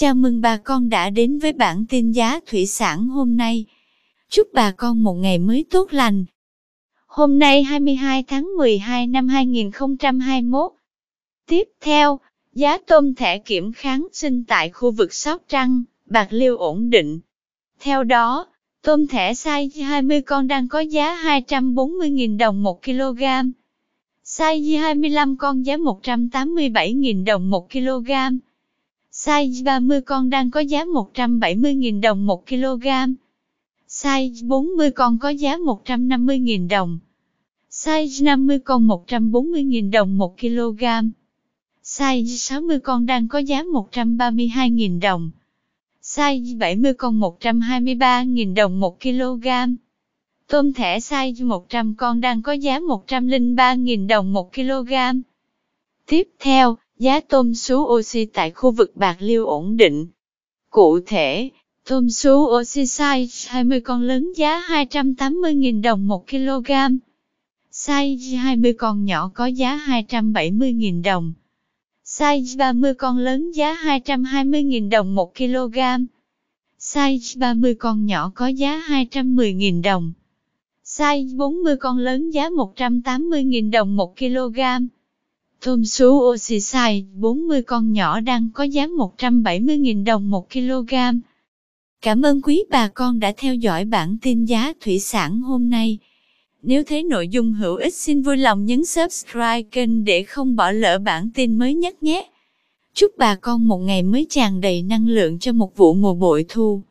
Chào mừng bà con đã đến với bản tin giá thủy sản hôm nay. Chúc bà con một ngày mới tốt lành. Hôm nay 22 tháng 12 năm 2021. Tiếp theo, giá tôm thẻ kiểm kháng sinh tại khu vực Sóc Trăng, Bạc Liêu ổn định. Theo đó, tôm thẻ size 20 con đang có giá 240.000 đồng 1 kg. Size 25 con giá 187.000 đồng 1 kg. Size 30 con đang có giá 170.000 đồng 1 kg. Size 40 con có giá 150.000 đồng. Size 50 con 140.000 đồng 1 kg. Size 60 con đang có giá 132.000 đồng. Size 70 con 123.000 đồng 1 kg. Tôm thẻ size 100 con đang có giá 103.000 đồng 1 kg. Tiếp theo, giá tôm sú oxy tại khu vực Bạc Liêu ổn định. Cụ thể, tôm sú oxy size 20 con lớn giá 280.000 đồng 1 kg. Size 20 con nhỏ có giá 270.000 đồng. Size 30 con lớn giá 220.000 đồng 1 kg. Size 30 con nhỏ có giá 210.000 đồng. Size 40 con lớn giá 180.000 đồng 1 kg thôm sú oxy size 40 con nhỏ đang có giá 170.000 đồng 1 kg. Cảm ơn quý bà con đã theo dõi bản tin giá thủy sản hôm nay. Nếu thấy nội dung hữu ích, xin vui lòng nhấn subscribe kênh để không bỏ lỡ bản tin mới nhất nhé. Chúc bà con một ngày mới tràn đầy năng lượng cho một vụ mùa bội thu.